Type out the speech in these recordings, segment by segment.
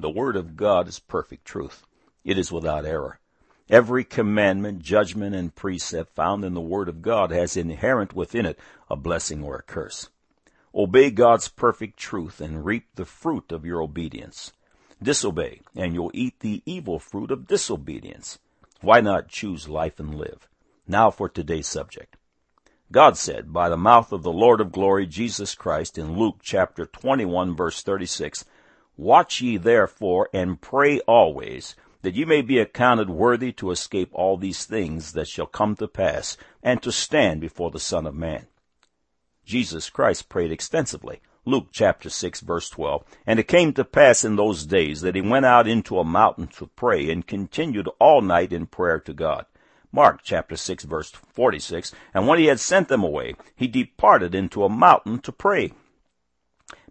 The Word of God is perfect truth. It is without error. Every commandment, judgment, and precept found in the Word of God has inherent within it a blessing or a curse. Obey God's perfect truth and reap the fruit of your obedience. Disobey, and you'll eat the evil fruit of disobedience. Why not choose life and live? Now for today's subject. God said by the mouth of the Lord of glory, Jesus Christ, in Luke chapter 21 verse 36, Watch ye therefore and pray always, that ye may be accounted worthy to escape all these things that shall come to pass, and to stand before the Son of Man. Jesus Christ prayed extensively. Luke chapter 6 verse 12. And it came to pass in those days that he went out into a mountain to pray and continued all night in prayer to God. Mark chapter 6 verse 46. And when he had sent them away, he departed into a mountain to pray.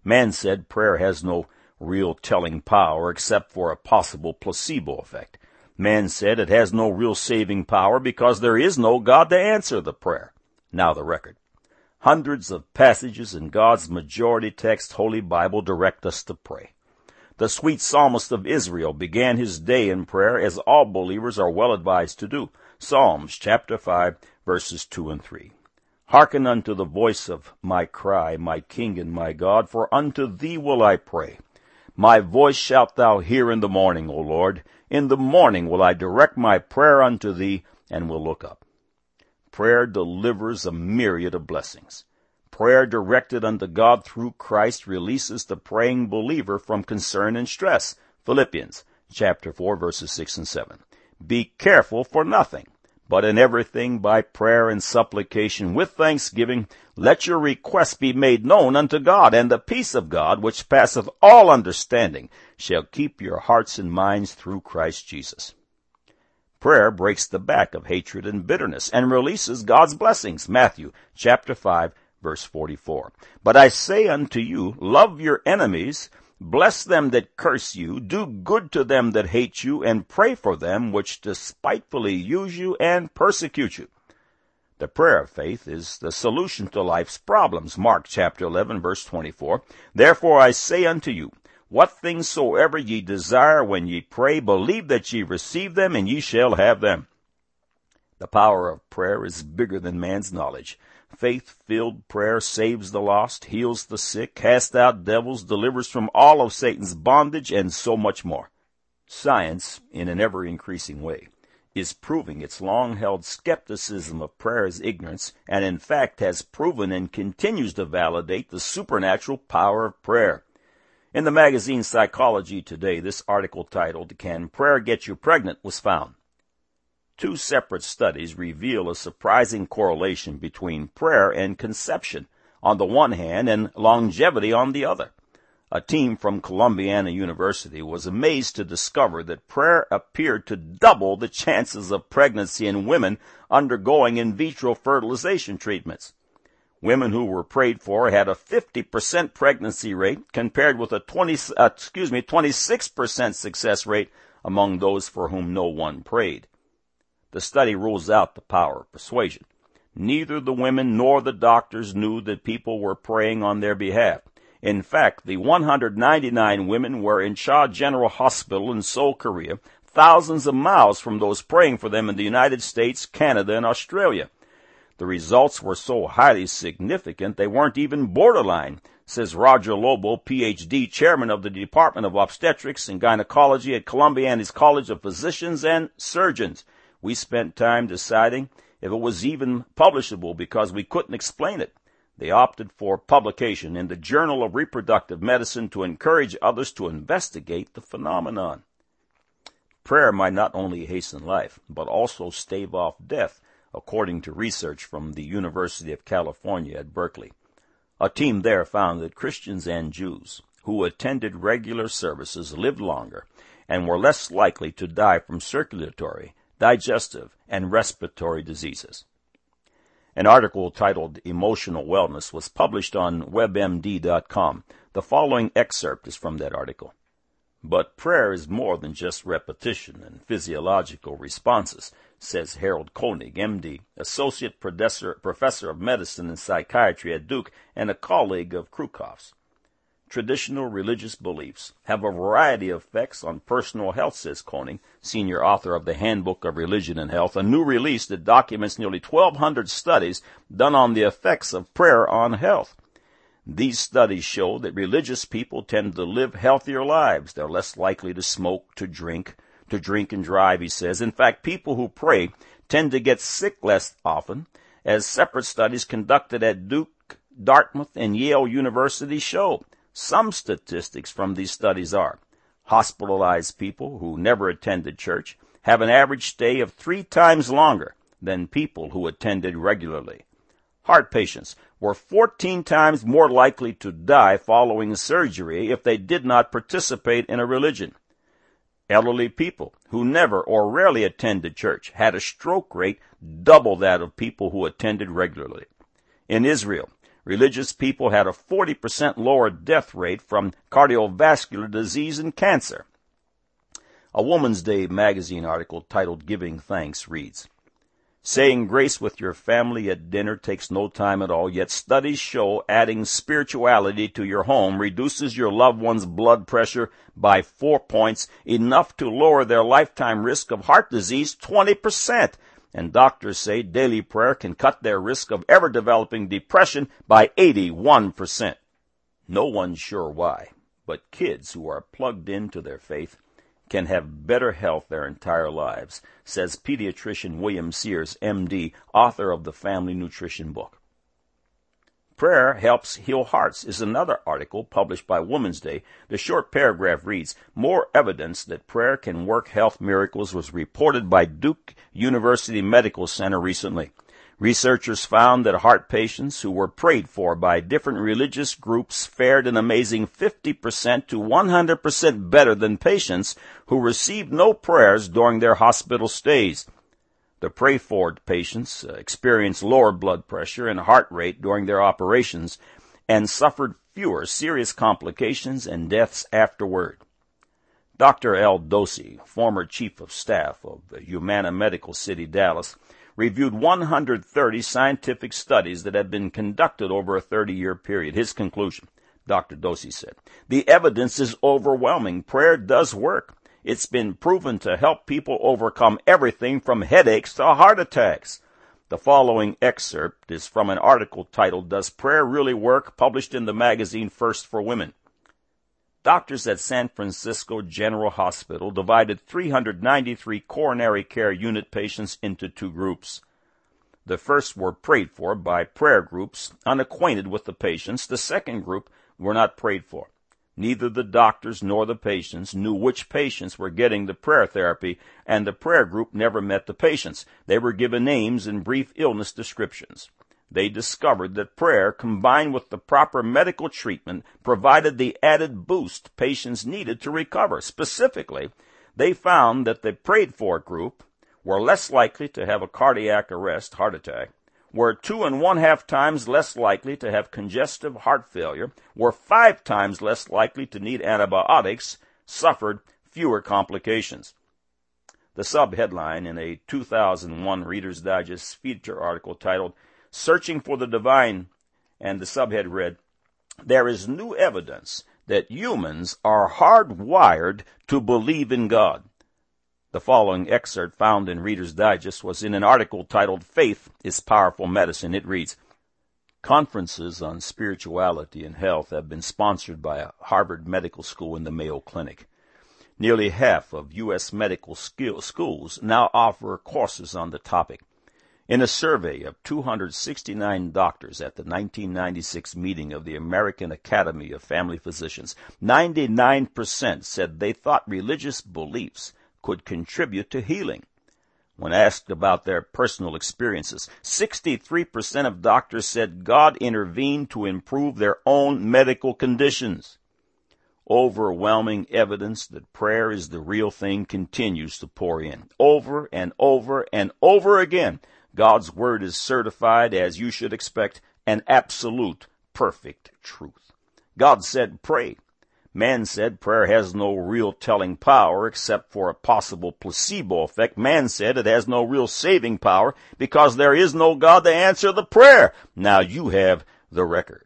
Man said prayer has no real telling power except for a possible placebo effect. Man said it has no real saving power because there is no God to answer the prayer. Now the record. Hundreds of passages in God's majority text Holy Bible direct us to pray. The sweet psalmist of Israel began his day in prayer as all believers are well advised to do. Psalms chapter 5 verses 2 and 3. Hearken unto the voice of my cry, my King and my God, for unto thee will I pray. My voice shalt thou hear in the morning, O Lord. In the morning will I direct my prayer unto thee, and will look up. Prayer delivers a myriad of blessings. Prayer directed unto God through Christ releases the praying believer from concern and stress. Philippians chapter 4 verses 6 and 7. Be careful for nothing, but in everything by prayer and supplication with thanksgiving, let your requests be made known unto God, and the peace of God, which passeth all understanding, shall keep your hearts and minds through Christ Jesus. Prayer breaks the back of hatred and bitterness and releases God's blessings. Matthew chapter 5 verse 44. But I say unto you, love your enemies, Bless them that curse you, do good to them that hate you, and pray for them which despitefully use you and persecute you. The prayer of faith is the solution to life's problems. Mark chapter 11 verse 24. Therefore I say unto you, what things soever ye desire when ye pray, believe that ye receive them, and ye shall have them. The power of prayer is bigger than man's knowledge. Faith-filled prayer saves the lost, heals the sick, casts out devils, delivers from all of Satan's bondage, and so much more. Science, in an ever-increasing way, is proving its long-held skepticism of prayer as ignorance, and in fact has proven and continues to validate the supernatural power of prayer. In the magazine Psychology Today, this article titled, Can Prayer Get You Pregnant? was found. Two separate studies reveal a surprising correlation between prayer and conception on the one hand and longevity on the other. A team from Columbiana University was amazed to discover that prayer appeared to double the chances of pregnancy in women undergoing in vitro fertilization treatments. Women who were prayed for had a 50% pregnancy rate compared with a 20, uh, excuse me, 26% success rate among those for whom no one prayed. The study rules out the power of persuasion. Neither the women nor the doctors knew that people were praying on their behalf. In fact, the 199 women were in Cha General Hospital in Seoul, Korea, thousands of miles from those praying for them in the United States, Canada, and Australia. The results were so highly significant they weren't even borderline, says Roger Lobo, PhD, chairman of the Department of Obstetrics and Gynecology at Columbiana's College of Physicians and Surgeons. We spent time deciding if it was even publishable because we couldn't explain it. They opted for publication in the Journal of Reproductive Medicine to encourage others to investigate the phenomenon. Prayer might not only hasten life, but also stave off death, according to research from the University of California at Berkeley. A team there found that Christians and Jews who attended regular services lived longer and were less likely to die from circulatory digestive, and respiratory diseases. An article titled Emotional Wellness was published on WebMD.com. The following excerpt is from that article. But prayer is more than just repetition and physiological responses, says Harold Koenig, MD, Associate Professor, of Medicine and Psychiatry at Duke and a colleague of Krucoff's. Traditional religious beliefs have a variety of effects on personal health, says Koenig, senior author of the Handbook of Religion and Health, a new release that documents nearly 1,200 studies done on the effects of prayer on health. These studies show that religious people tend to live healthier lives. They're less likely to smoke, to drink, to drink and drive, he says. In fact, people who pray tend to get sick less often, as separate studies conducted at Duke, Dartmouth, and Yale University show. Some statistics from these studies are hospitalized people who never attended church have an average stay of three times longer than people who attended regularly. Heart patients were 14 times more likely to die following surgery if they did not participate in a religion. Elderly people who never or rarely attended church had a stroke rate double that of people who attended regularly. In Israel, religious people had a 40% lower death rate from cardiovascular disease and cancer. A Woman's Day magazine article titled Giving Thanks reads, Saying grace with your family at dinner takes no time at all, yet studies show adding spirituality to your home reduces your loved one's blood pressure by four points, enough to lower their lifetime risk of heart disease 20%. And doctors say daily prayer can cut their risk of ever developing depression by 81%. No one's sure why, but kids who are plugged into their faith can have better health their entire lives, says pediatrician William Sears, MD, author of the Family Nutrition book. Prayer Helps Heal Hearts is another article published by Woman's Day. The short paragraph reads, More evidence that prayer can work health miracles was reported by Duke University Medical Center recently. Researchers found that heart patients who were prayed for by different religious groups fared an amazing 50% to 100% better than patients who received no prayers during their hospital stays. The Prayford patients uh, experienced lower blood pressure and heart rate during their operations and suffered fewer serious complications and deaths afterward. Dr. L. Dossey, former chief of staff of Humana Medical City, Dallas, reviewed 130 scientific studies that had been conducted over a 30 year period. His conclusion, Dr. Dossey said, the evidence is overwhelming. Prayer does work. It's been proven to help people overcome everything from headaches to heart attacks. The following excerpt is from an article titled Does Prayer Really Work? published in the magazine First for Women. Doctors at San Francisco General Hospital divided 393 coronary care unit patients into two groups. The first were prayed for by prayer groups unacquainted with the patients. The second group were not prayed for. Neither the doctors nor the patients knew which patients were getting the prayer therapy, and the prayer group never met the patients. They were given names and brief illness descriptions. They discovered that prayer, combined with the proper medical treatment, provided the added boost patients needed to recover. Specifically, they found that the prayed for group were less likely to have a cardiac arrest, heart attack, were two and one half times less likely to have congestive heart failure, were five times less likely to need antibiotics, suffered fewer complications. The subheadline in a 2001 Reader's Digest feature article titled Searching for the Divine, and the subhead read, There is new evidence that humans are hardwired to believe in God. The following excerpt found in Reader's Digest was in an article titled Faith is Powerful Medicine. It reads, Conferences on spirituality and health have been sponsored by Harvard Medical School and the Mayo Clinic. Nearly half of U.S. medical schools now offer courses on the topic. In a survey of 269 doctors at the 1996 meeting of the American Academy of Family Physicians, 99% said they thought religious beliefs could contribute to healing. When asked about their personal experiences, 63% of doctors said God intervened to improve their own medical conditions. Overwhelming evidence that prayer is the real thing continues to pour in. Over and over and over again, God's Word is certified, as you should expect, an absolute perfect truth. God said, pray. Man said prayer has no real telling power except for a possible placebo effect. Man said it has no real saving power because there is no God to answer the prayer. Now you have the record.